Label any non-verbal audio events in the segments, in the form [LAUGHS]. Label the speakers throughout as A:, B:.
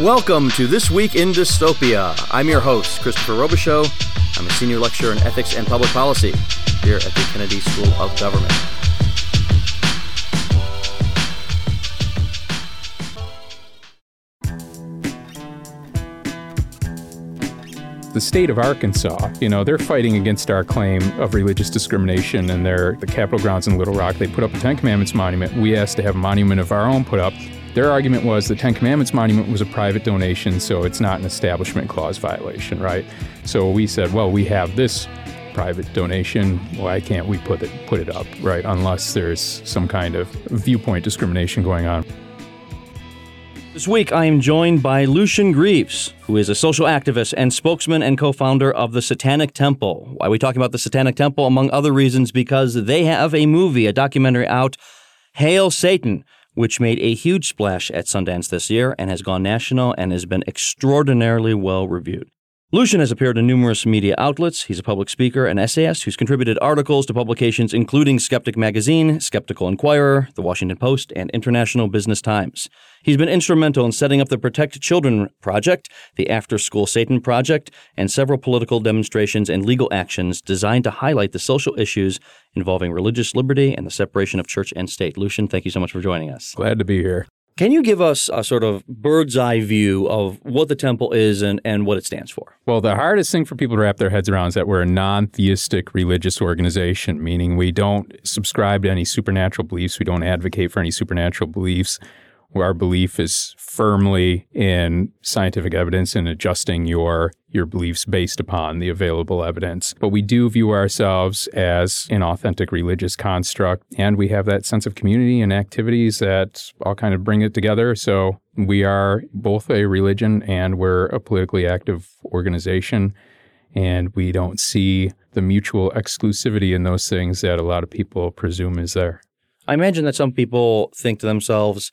A: Welcome to This Week in Dystopia. I'm your host, Christopher Robichaud. I'm a senior lecturer in ethics and public policy here at the Kennedy School of Government.
B: the state of Arkansas, you know, they're fighting against our claim of religious discrimination and they're the Capitol grounds in Little Rock. They put up a Ten Commandments monument. We asked to have a monument of our own put up. Their argument was the Ten Commandments monument was a private donation, so it's not an establishment clause violation, right? So we said, well, we have this private donation. Why can't we put it put it up, right? Unless there's some kind of viewpoint discrimination going on.
A: This week, I am joined by Lucien Greaves, who is a social activist and spokesman and co founder of the Satanic Temple. Why are we talking about the Satanic Temple? Among other reasons, because they have a movie, a documentary out, Hail Satan, which made a huge splash at Sundance this year and has gone national and has been extraordinarily well reviewed. Lucien has appeared in numerous media outlets. He's a public speaker and essayist who's contributed articles to publications including Skeptic Magazine, Skeptical Inquirer, The Washington Post, and International Business Times. He's been instrumental in setting up the Protect Children Project, the After School Satan Project, and several political demonstrations and legal actions designed to highlight the social issues involving religious liberty and the separation of church and state. Lucien, thank you so much for joining us.
B: Glad to be here.
A: Can you give us a sort of bird's eye view of what the temple is and, and what it stands for?
B: Well, the hardest thing for people to wrap their heads around is that we're a non theistic religious organization, meaning we don't subscribe to any supernatural beliefs. We don't advocate for any supernatural beliefs our belief is firmly in scientific evidence and adjusting your your beliefs based upon the available evidence. But we do view ourselves as an authentic religious construct, and we have that sense of community and activities that all kind of bring it together. So we are both a religion and we're a politically active organization. And we don't see the mutual exclusivity in those things that a lot of people presume is there.
A: I imagine that some people think to themselves,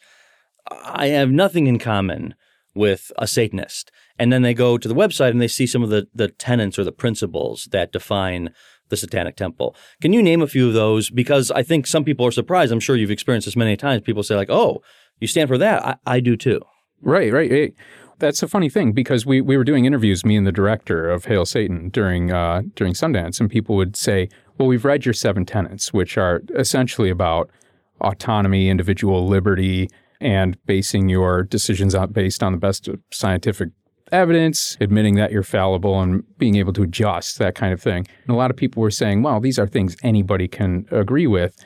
A: I have nothing in common with a Satanist. And then they go to the website and they see some of the, the tenets or the principles that define the Satanic Temple. Can you name a few of those? Because I think some people are surprised. I'm sure you've experienced this many times. People say, like, oh, you stand for that. I, I do too.
B: Right, right, right. That's a funny thing because we, we were doing interviews, me and the director of Hail Satan during uh, during Sundance, and people would say, "Well, we've read your seven tenets, which are essentially about autonomy, individual liberty, and basing your decisions out based on the best scientific evidence, admitting that you're fallible and being able to adjust, that kind of thing. And a lot of people were saying, well, these are things anybody can agree with.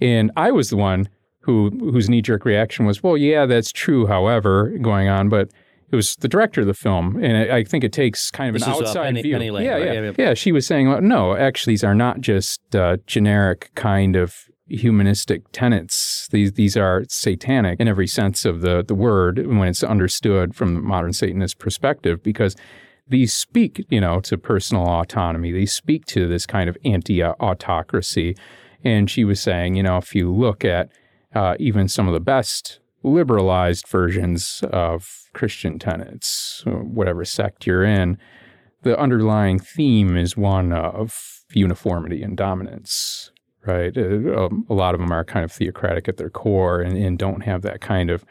B: And I was the one who whose knee jerk reaction was, well, yeah, that's true, however, going on, but it was the director of the film, and I, think it takes kind of
A: this
B: an outside
A: Penny,
B: view.
A: Penny Lane,
B: yeah,
A: right?
B: yeah,
A: yeah, yeah,
B: yeah. She was saying, well, no, actually, these are not just uh, generic kind of humanistic tenets. These these are satanic in every sense of the the word when it's understood from the modern Satanist perspective, because these speak, you know, to personal autonomy. They speak to this kind of anti-autocracy. And she was saying, you know, if you look at uh, even some of the best liberalized versions of Christian tenets, whatever sect you're in, the underlying theme is one of uniformity and dominance right? Uh, um, a lot of them are kind of theocratic at their core and, and, don't have that kind of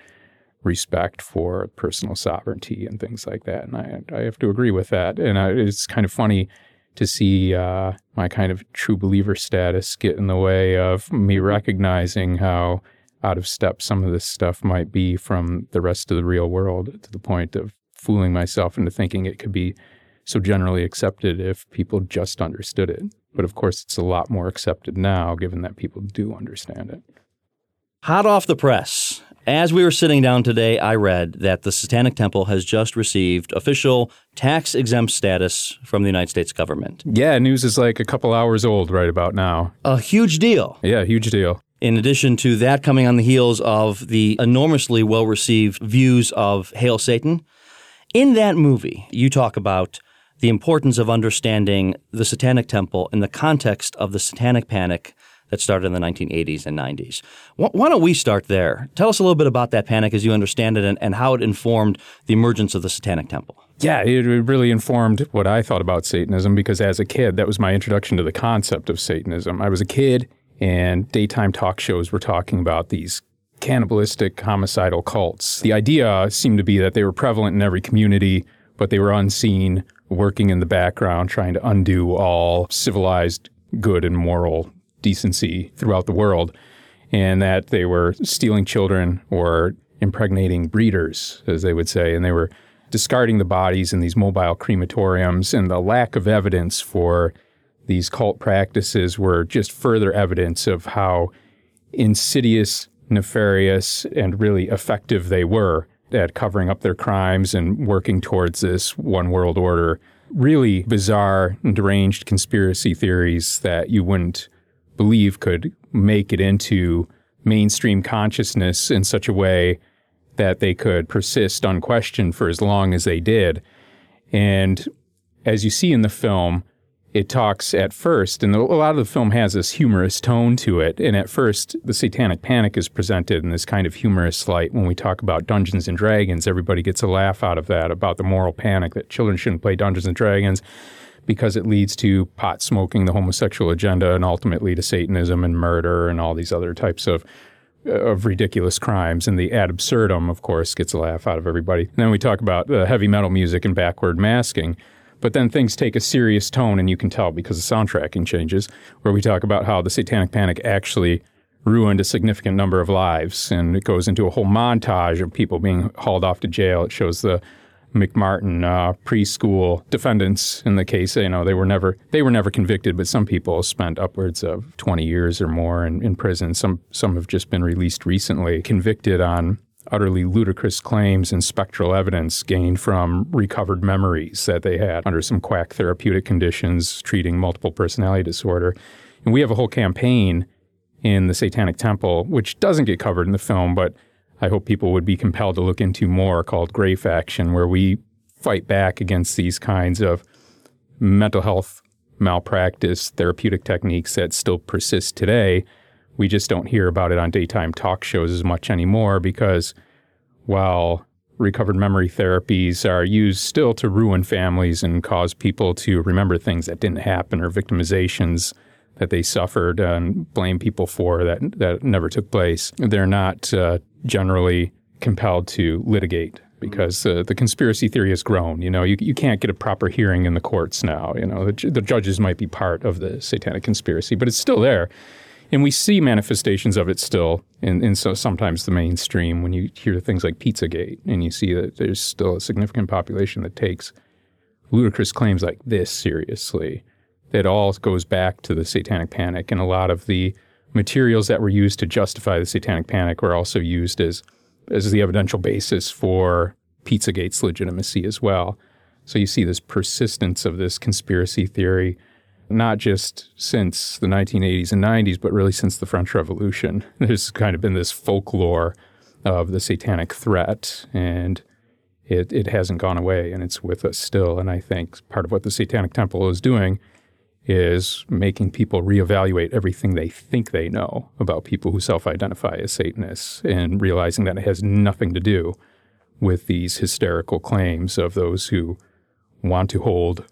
B: respect for personal sovereignty and things like that. And I, I have to agree with that. And I, it's kind of funny to see uh, my kind of true believer status get in the way of me recognizing how out of step some of this stuff might be from the rest of the real world to the point of fooling myself into thinking it could be so generally accepted if people just understood it. But of course, it's a lot more accepted now, given that people do understand it.
A: Hot off the press. As we were sitting down today, I read that the Satanic Temple has just received official tax exempt status from the United States government.
B: Yeah, news is like a couple hours old right about now.
A: A huge deal.
B: Yeah, huge deal.
A: In addition to that, coming on the heels of the enormously well received views of Hail Satan, in that movie, you talk about the importance of understanding the Satanic Temple in the context of the Satanic Panic that started in the 1980s and 90s. Why don't we start there? Tell us a little bit about that panic as you understand it and, and how it informed the emergence of the Satanic Temple.
B: Yeah, it really informed what I thought about Satanism because as a kid, that was my introduction to the concept of Satanism. I was a kid and daytime talk shows were talking about these cannibalistic homicidal cults. The idea seemed to be that they were prevalent in every community, but they were unseen, working in the background, trying to undo all civilized good and moral decency throughout the world, and that they were stealing children or impregnating breeders, as they would say, and they were discarding the bodies in these mobile crematoriums, and the lack of evidence for these cult practices were just further evidence of how insidious, nefarious, and really effective they were at covering up their crimes and working towards this one world order. Really bizarre and deranged conspiracy theories that you wouldn't believe could make it into mainstream consciousness in such a way that they could persist unquestioned for as long as they did. And as you see in the film, it talks at first, and a lot of the film has this humorous tone to it. And at first, the satanic panic is presented in this kind of humorous light. When we talk about Dungeons and Dragons, everybody gets a laugh out of that about the moral panic that children shouldn't play Dungeons and Dragons because it leads to pot smoking, the homosexual agenda, and ultimately to Satanism and murder and all these other types of of ridiculous crimes. And the ad absurdum, of course, gets a laugh out of everybody. And then we talk about heavy metal music and backward masking. But then things take a serious tone, and you can tell because the soundtracking changes, where we talk about how the Satanic Panic actually ruined a significant number of lives. And it goes into a whole montage of people being hauled off to jail. It shows the McMartin uh, preschool defendants in the case. You know, they were never they were never convicted, but some people spent upwards of 20 years or more in, in prison. Some some have just been released recently, convicted on utterly ludicrous claims and spectral evidence gained from recovered memories that they had under some quack therapeutic conditions treating multiple personality disorder. And we have a whole campaign in the Satanic Temple, which doesn't get covered in the film, but I hope people would be compelled to look into more called Grey Faction, where we fight back against these kinds of mental health malpractice therapeutic techniques that still persist today. We just don't hear about it on daytime talk shows as much anymore because while recovered memory therapies are used still to ruin families and cause people to remember things that didn't happen or victimizations that they suffered and blame people for that that never took place. They're not uh, generally compelled to litigate because uh, the conspiracy theory has grown. You know, you, you can't get a proper hearing in the courts now. You know, the, the judges might be part of the satanic conspiracy, but it's still there. And we see manifestations of it still in, in so sometimes the mainstream when you hear things like Pizzagate and you see that there's still a significant population that takes ludicrous claims like this seriously. that all goes back to the satanic panic and a lot of the materials that were used to justify the satanic panic were also used as as the evidential basis for Pizzagate's legitimacy as well. So you see this persistence of this conspiracy theory, not just since the 1980s and 90s, but really since the French Revolution. [LAUGHS] There's kind of been this folklore of the satanic threat, and it, it hasn't gone away, and it's with us still. And I think part of what the Satanic Temple is doing is making people reevaluate everything they think they know about people who self identify as Satanists and realizing that it has nothing to do with these hysterical claims of those who want to hold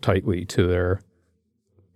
B: tightly to their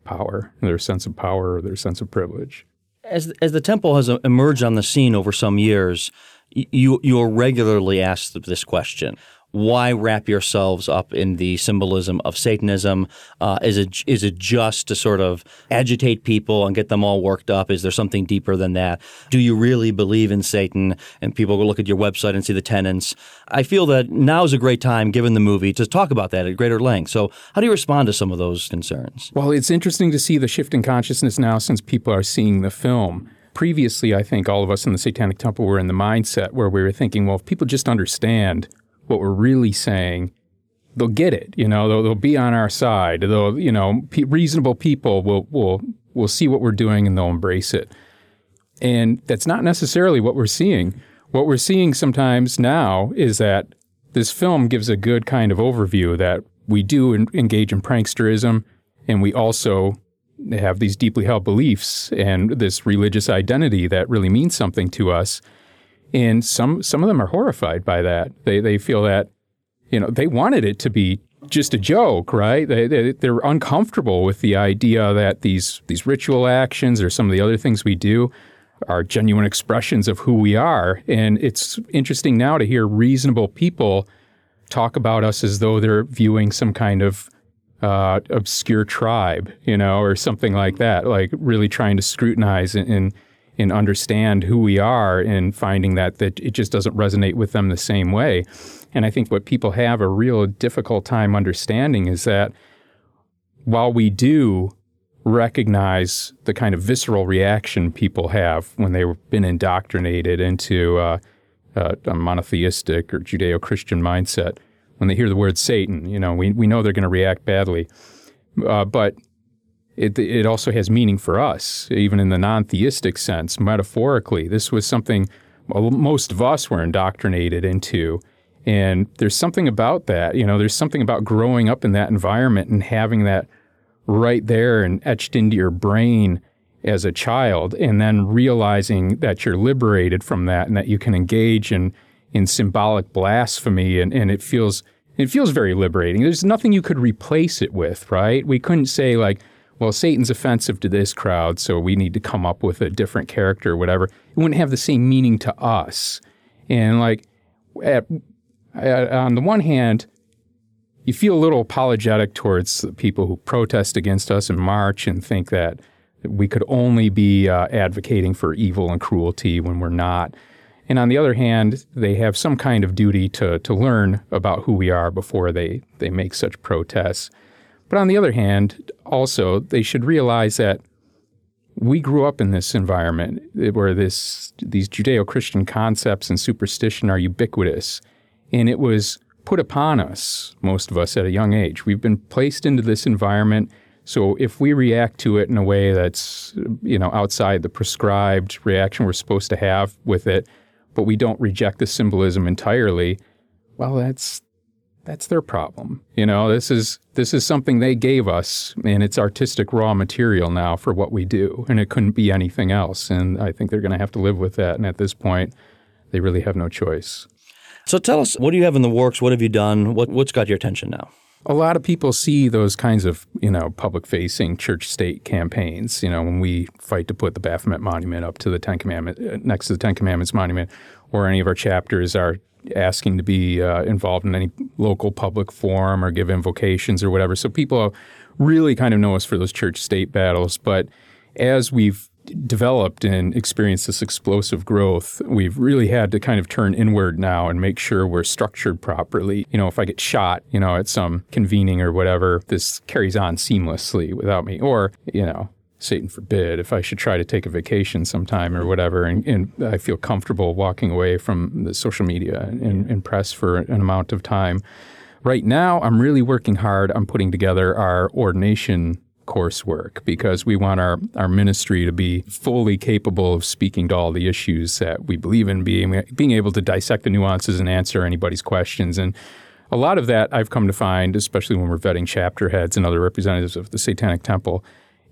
B: power, their sense of power, their sense of privilege.
A: As, as the temple has emerged on the scene over some years, you, you're regularly asked this question why wrap yourselves up in the symbolism of Satanism? Uh, is it is it just to sort of agitate people and get them all worked up? Is there something deeper than that? Do you really believe in Satan? And people will look at your website and see the tenets. I feel that now is a great time, given the movie, to talk about that at greater length. So, how do you respond to some of those concerns?
B: Well, it's interesting to see the shift in consciousness now since people are seeing the film previously, I think all of us in the Satanic Temple were in the mindset where we were thinking, well, if people just understand what we're really saying, they'll get it. You know, they'll, they'll be on our side. They'll, you know, pe- reasonable people will will will see what we're doing and they'll embrace it. And that's not necessarily what we're seeing. What we're seeing sometimes now is that this film gives a good kind of overview that we do engage in pranksterism and we also have these deeply held beliefs and this religious identity that really means something to us and some some of them are horrified by that. They they feel that you know they wanted it to be just a joke, right? They, they they're uncomfortable with the idea that these these ritual actions or some of the other things we do are genuine expressions of who we are. And it's interesting now to hear reasonable people talk about us as though they're viewing some kind of uh, obscure tribe, you know, or something like that, like really trying to scrutinize and, and, and understand who we are and finding that, that it just doesn't resonate with them the same way. And I think what people have a real difficult time understanding is that while we do recognize the kind of visceral reaction people have when they've been indoctrinated into uh, uh, a monotheistic or Judeo Christian mindset. When they hear the word Satan, you know, we, we know they're going to react badly. Uh, but it, it also has meaning for us, even in the non theistic sense, metaphorically. This was something most of us were indoctrinated into. And there's something about that, you know, there's something about growing up in that environment and having that right there and etched into your brain as a child, and then realizing that you're liberated from that and that you can engage in in symbolic blasphemy, and, and it feels it feels very liberating. There's nothing you could replace it with, right? We couldn't say like, well, Satan's offensive to this crowd, so we need to come up with a different character or whatever. It wouldn't have the same meaning to us. And like, at, at, on the one hand, you feel a little apologetic towards the people who protest against us and march and think that we could only be uh, advocating for evil and cruelty when we're not. And on the other hand, they have some kind of duty to, to learn about who we are before they, they make such protests. But on the other hand, also, they should realize that we grew up in this environment eh, where this, these Judeo Christian concepts and superstition are ubiquitous. And it was put upon us, most of us at a young age. We've been placed into this environment. So if we react to it in a way that's, you know, outside the prescribed reaction we're supposed to have with it, but we don't reject the symbolism entirely, well, that's that's their problem. You know, this is this is something they gave us, and it's artistic raw material now for what we do, and it couldn't be anything else. And I think they're going to have to live with that. And at this point, they really have no choice.
A: So tell us, what do you have in the works? What have you done? What, what's got your attention now?
B: A lot of people see those kinds of, you know, public-facing church-state campaigns. You know, when we fight to put the Baphomet Monument up to the Ten Commandments, uh, next to the Ten Commandments Monument, or any of our chapters are asking to be uh, involved in any local public forum or give invocations or whatever. So people really kind of know us for those church-state battles. But as we've developed and experienced this explosive growth, we've really had to kind of turn inward now and make sure we're structured properly. You know, if I get shot, you know, at some convening or whatever, this carries on seamlessly without me. Or, you know, Satan forbid, if I should try to take a vacation sometime or whatever, and, and I feel comfortable walking away from the social media and, and press for an amount of time. Right now, I'm really working hard on putting together our ordination coursework because we want our, our ministry to be fully capable of speaking to all the issues that we believe in, being, being able to dissect the nuances and answer anybody's questions. And a lot of that I've come to find, especially when we're vetting chapter heads and other representatives of the Satanic Temple,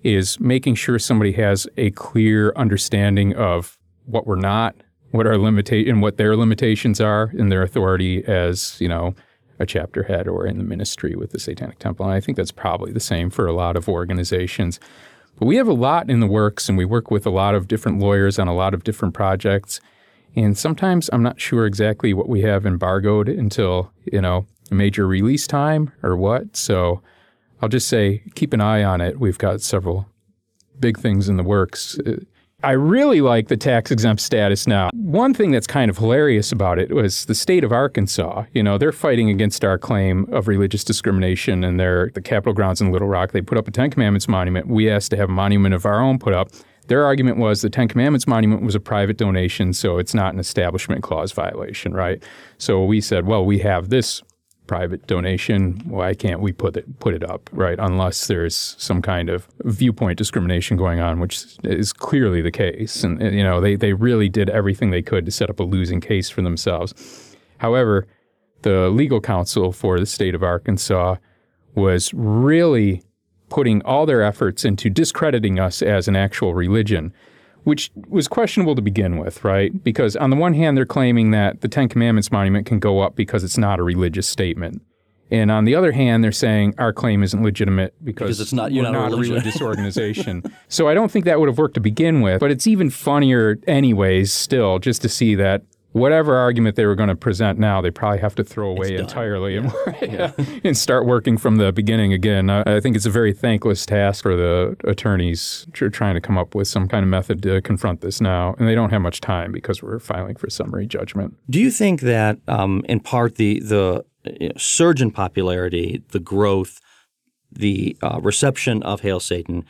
B: is making sure somebody has a clear understanding of what we're not, what our limita- and what their limitations are in their authority as, you know, a chapter head or in the ministry with the Satanic Temple. And I think that's probably the same for a lot of organizations. But we have a lot in the works and we work with a lot of different lawyers on a lot of different projects. And sometimes I'm not sure exactly what we have embargoed until, you know, major release time or what. So I'll just say keep an eye on it. We've got several big things in the works. I really like the tax exempt status now. One thing that's kind of hilarious about it was the state of Arkansas. You know, they're fighting against our claim of religious discrimination and they're the Capitol grounds in Little Rock. They put up a Ten Commandments monument. We asked to have a monument of our own put up. Their argument was the Ten Commandments monument was a private donation, so it's not an establishment clause violation, right? So we said, well, we have this private donation, why can't we put it put it up, right? Unless there's some kind of viewpoint discrimination going on, which is clearly the case. And you know, they they really did everything they could to set up a losing case for themselves. However, the legal counsel for the state of Arkansas was really putting all their efforts into discrediting us as an actual religion which was questionable to begin with, right? Because on the one hand, they're claiming that the Ten Commandments monument can go up because it's not a religious statement. And on the other hand, they're saying our claim isn't legitimate because,
A: Because it's not- you're not a
B: not a
A: religion.
B: religious [LAUGHS] organization. so I don't think that would have worked to begin with. But it's even funnier, anyways, still, just to see that whatever argument they were going to present now, they probably have to throw away entirely and, [LAUGHS] and start working from the beginning again. I, I think it's a very thankless task for the attorneys tr- trying to come up with some kind of method to confront this now. And they don't have much time because we're filing for summary judgment.
A: Do you think that, um, in part, the the you know, surge in popularity, the growth, the uh, reception of Hail Satan,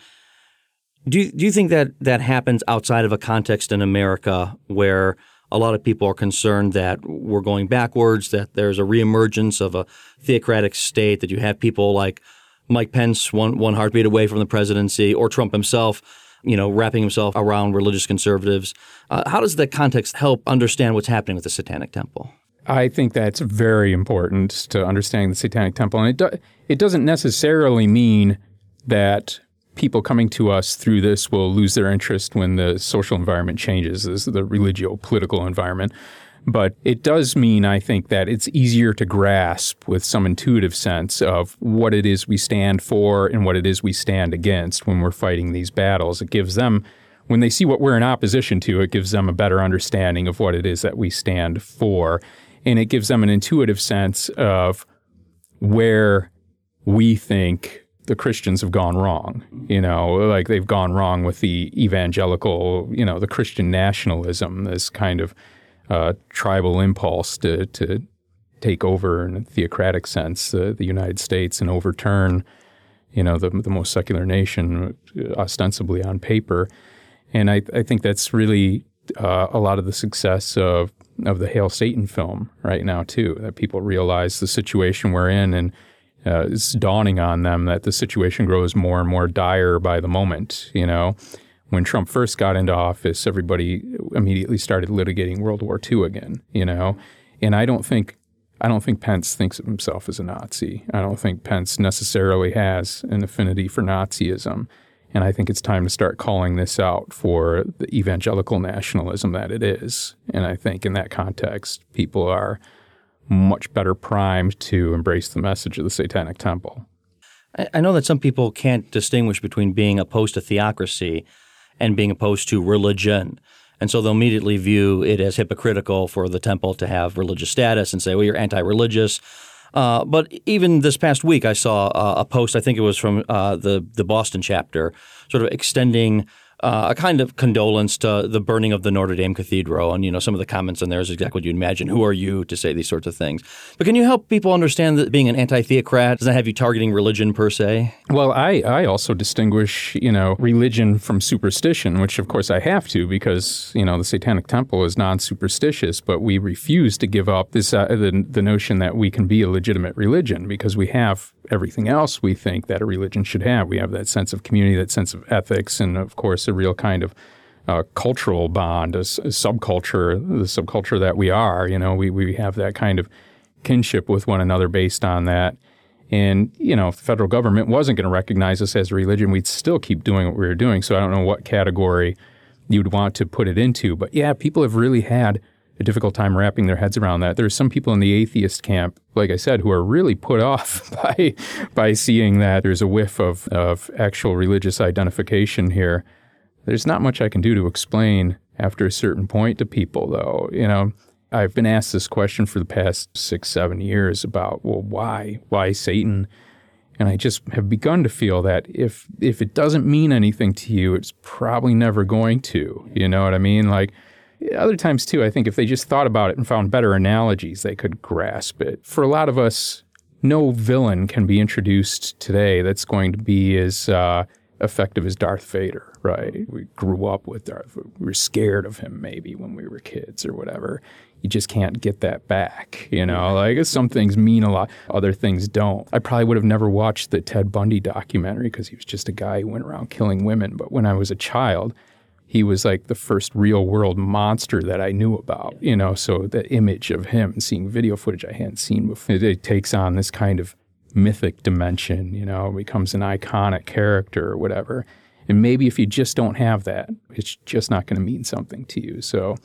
A: do you, do you think that that happens outside of a context in America where a lot of people are concerned that we're going backwards, that there's a reemergence of a theocratic state, that you have people like Mike Pence, one one heartbeat away from the presidency, or Trump himself, you know, wrapping himself around religious conservatives. Uh, how does that context help understand what's happening with the Satanic Temple?
B: I think that's very important to understanding the Satanic Temple, and it do, it doesn't necessarily mean that people coming to us through this will lose their interest when the social environment changes, the religio-political environment. But it does mean, I think, that it's easier to grasp with some intuitive sense of what it is we stand for and what it is we stand against when we're fighting these battles. It gives them when they see what we're in opposition to, it gives them a better understanding of what it is that we stand for. And it gives them an intuitive sense of where we think the Christians have gone wrong. You know, like they've gone wrong with the evangelical, you know, the Christian nationalism, this kind of uh, tribal impulse to, to take over in a theocratic sense uh, the United States and overturn, you know, the, the most secular nation uh, ostensibly on paper. And I, I think that's really uh, a lot of the success of of the Hail Satan film right now too. That people realize the situation we're in, and uh, it's dawning on them that the situation grows more and more dire by the moment. You know, when Trump first got into office, everybody immediately started litigating World War II again. You know, and I don't think I don't think Pence thinks of himself as a Nazi. I don't think Pence necessarily has an affinity for Nazism. And I think it's time to start calling this out for the evangelical nationalism that it is. And I think in that context, people are much better primed to embrace the message of the Satanic Temple.
A: I, know that some people can't distinguish between being opposed to theocracy and being opposed to religion. And so they'll immediately view it as hypocritical for the temple to have religious status and say, well, you're anti religious. Uh, but even this past week, I saw uh, a post. I think it was from uh, the the Boston chapter, sort of extending uh, a kind of condolence to the burning of the Notre Dame Cathedral, and you know some of the comments in there is exactly what you'd imagine. Who are you to say these sorts of things? But can you help people understand that being an anti-theocrat doesn't have you targeting religion per se?
B: Well, I, I also distinguish, you know, religion from superstition, which of course I have to because, you know, the Satanic Temple is non-superstitious, but we refuse to give up this uh, the, the notion that we can be a legitimate religion because we have everything else we think that a religion should have. We have that sense of community, that sense of ethics, and of course a real kind of uh, cultural bond, a subculture, the subculture that we are. You know, we, we have that kind of kinship with one another based on that. And, you know, if the federal government wasn't going to recognize us as a religion, we'd still keep doing what we were doing. So I don't know what category you'd want to put it into. But yeah, people have really had a difficult time wrapping their heads around that. There's some people in the atheist camp, like I said, who are really put off [LAUGHS] by by seeing that there's a whiff of, of actual religious identification here. There's not much I can do to explain after a certain point to people, though. You know, I've been asked this question for the past six, seven years about, well, why? Why Satan? And I just have begun to feel that if if it doesn't mean anything to you, it's probably never going to. You know what I mean? Like other times too, I think if they just thought about it and found better analogies, they could grasp it. For a lot of us, no villain can be introduced today that's going to be as uh, effective as Darth Vader, right? We grew up with Darth. We were scared of him maybe when we were kids or whatever. You just can't get that back, you know. Like some things mean a lot, other things don't. I probably would have never watched the Ted Bundy documentary because he was just a guy who went around killing women. But when I was a child, he was like the first real world monster that I knew about, you know. So the image of him and seeing video footage I hadn't seen before, it, it takes on this kind of mythic dimension, you know, It becomes an iconic character or whatever. And maybe if you just don't have that, it's just not going to mean something to you. So,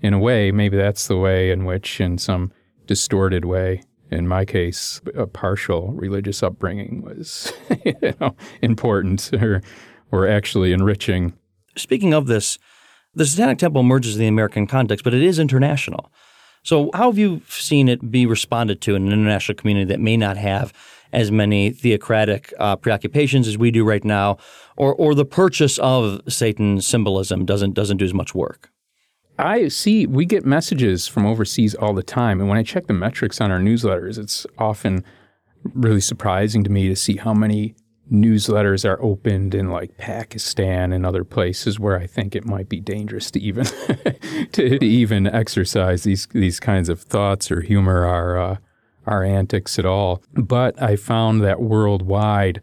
B: in a way, maybe that's the way in which, in some distorted way, in my case, a partial religious upbringing was [LAUGHS] you know, important or, or actually enriching.
A: Speaking of this, the Satanic Temple emerges in the American context, but it is international. So, how have you seen it be responded to in an international community that may not have as many theocratic uh, preoccupations as we do right now, or or the purchase of Satan symbolism doesn't doesn't do as much work?
B: I see we get messages from overseas all the time. And when I check the metrics on our newsletters, it's often really surprising to me to see how many newsletters are opened in like Pakistan and other places where I think it might be dangerous to even [LAUGHS] to, to, even exercise these these kinds of thoughts or humor our uh, our antics at all. But I found that worldwide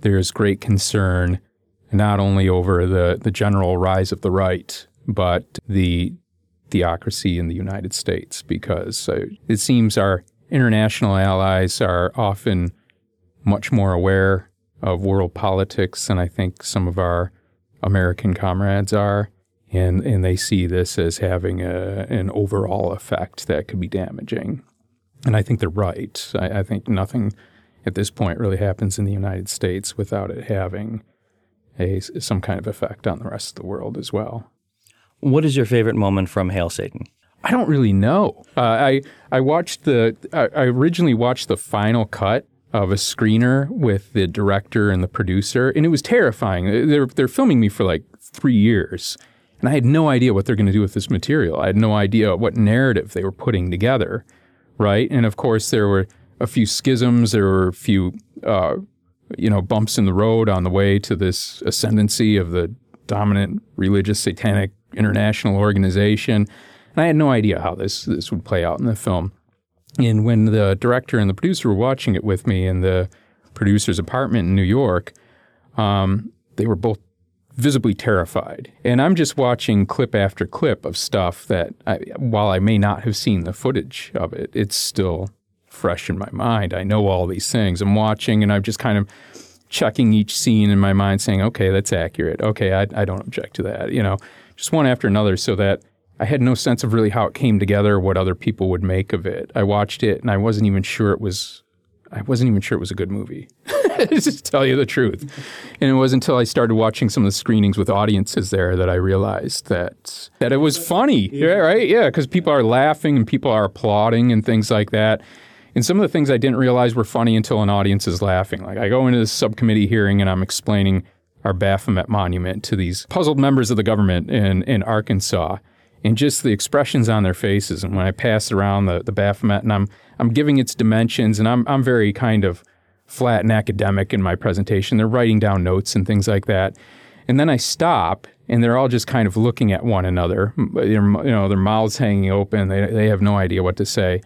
B: there's great concern not only over the the general rise of the right but the theocracy in the United States because uh, it seems our international allies are often much more aware of world politics than I think some of our American comrades are. And, and they see this as having a, an overall effect that could be damaging. And I think they're right. I, I think nothing at this point really happens in the United States without it having a, some kind of effect on the rest of the world as well.
A: What is your favorite moment from Hail Satan?
B: I don't really know. Uh, I I watched the I, I originally watched the final cut of a screener with the director and the producer, and it was terrifying. They're they're filming me for like three years, and I had no idea what they're going to do with this material. I had no idea what narrative they were putting together, right? And of course, there were a few schisms. There were a few, uh, you know, bumps in the road on the way to this ascendancy of the dominant religious satanic international organization. And I had no idea how this this would play out in the film. And when the director and the producer were watching it with me in the producer's apartment in New York, um, they were both visibly terrified. And I'm just watching clip after clip of stuff that, I, while I may not have seen the footage of it, it's still fresh in my mind. I know all these things. I'm watching and I'm just kind of checking each scene in my mind, saying, okay, that's accurate. Okay, I, I don't object to that. You know, just one after another so that I had no sense of really how it came together, what other people would make of it. I watched it and I wasn't even sure it was I wasn't even sure it was a good movie. [LAUGHS] [LAUGHS] Just tell you the truth. And it wasn't until I started watching some of the screenings with audiences there that I realized that that it was funny. Yeah, right? Yeah, because people are laughing and people are applauding and things like that. And some of the things I didn't realize were funny until an audience is laughing. Like I go into this subcommittee hearing and I'm explaining our Baphomet monument to these puzzled members of the government in, in Arkansas and just the expressions on their faces. And when I pass around the, the Baphomet and I'm, I'm giving its dimensions and I'm, I'm very kind of flat and academic in my presentation, they're writing down notes and things like that. And then I stop and they're all just kind of looking at one another, you know, their mouths hanging open. They, they have no idea what to say.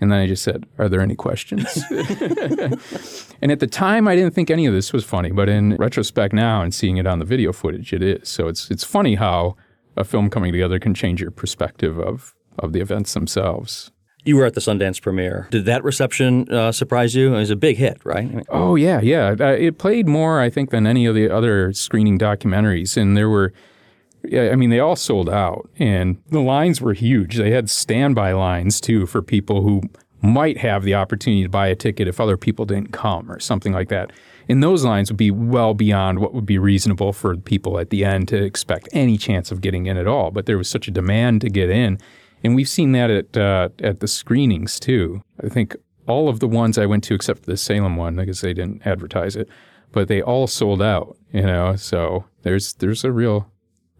B: And then I just said, Are there any questions? [LAUGHS] and at the time, I didn't think any of this was funny, but in retrospect now and seeing it on the video footage, it is. So it's, it's funny how a film coming together can change your perspective of, of the events themselves.
A: You were at the Sundance premiere. Did that reception uh, surprise you? It was a big hit, right? I
B: mean, oh, yeah, yeah. Uh, it played more, I think, than any of the other screening documentaries. And there were I mean, they all sold out, and the lines were huge. They had standby lines too for people who might have the opportunity to buy a ticket if other people didn't come or something like that. And those lines would be well beyond what would be reasonable for people at the end to expect any chance of getting in at all. But there was such a demand to get in, and we've seen that at uh, at the screenings too. I think all of the ones I went to, except for the Salem one, because they didn't advertise it, but they all sold out. You know, so there's there's a real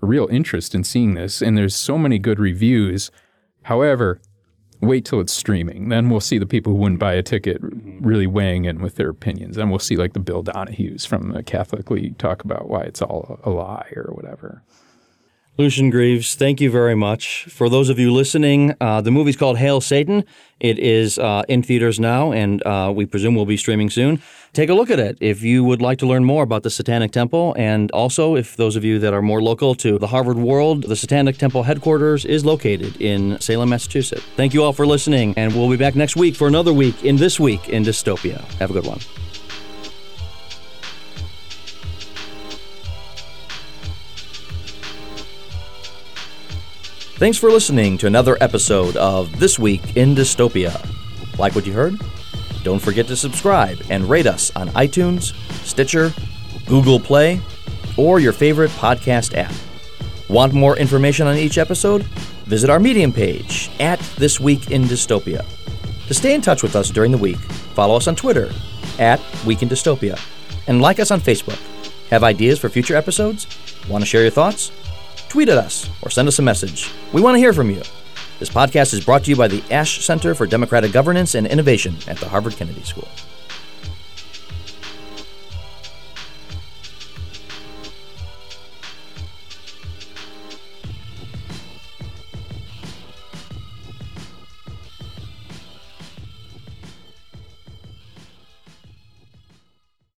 B: a real interest in seeing this, and there's so many good reviews. However, wait till it's streaming. Then we'll see the people who wouldn't buy a ticket really weighing in with their opinions. Then we'll see like the Bill Donohues from the Catholic League talk about why it's all a lie or whatever.
A: Lucien Greaves, thank you very much. For those of you listening, uh, the movie's called Hail Satan. It is uh, in theaters now, and uh, we presume will be streaming soon. Take a look at it if you would like to learn more about the Satanic Temple, and also if those of you that are more local to the Harvard world, the Satanic Temple headquarters is located in Salem, Massachusetts. Thank you all for listening, and we'll be back next week for another week in This Week in Dystopia. Have a good one. Thanks for listening to another episode of This Week in Dystopia. Like what you heard? Don't forget to subscribe and rate us on iTunes, Stitcher, Google Play, or your favorite podcast app. Want more information on each episode? Visit our Medium page at This Week in Dystopia. To stay in touch with us during the week, follow us on Twitter at Week in Dystopia and like us on Facebook. Have ideas for future episodes? Want to share your thoughts? Tweet at us or send us a message. We want to hear from you. This podcast is brought to you by the Ash Center for Democratic Governance and Innovation at the Harvard Kennedy School.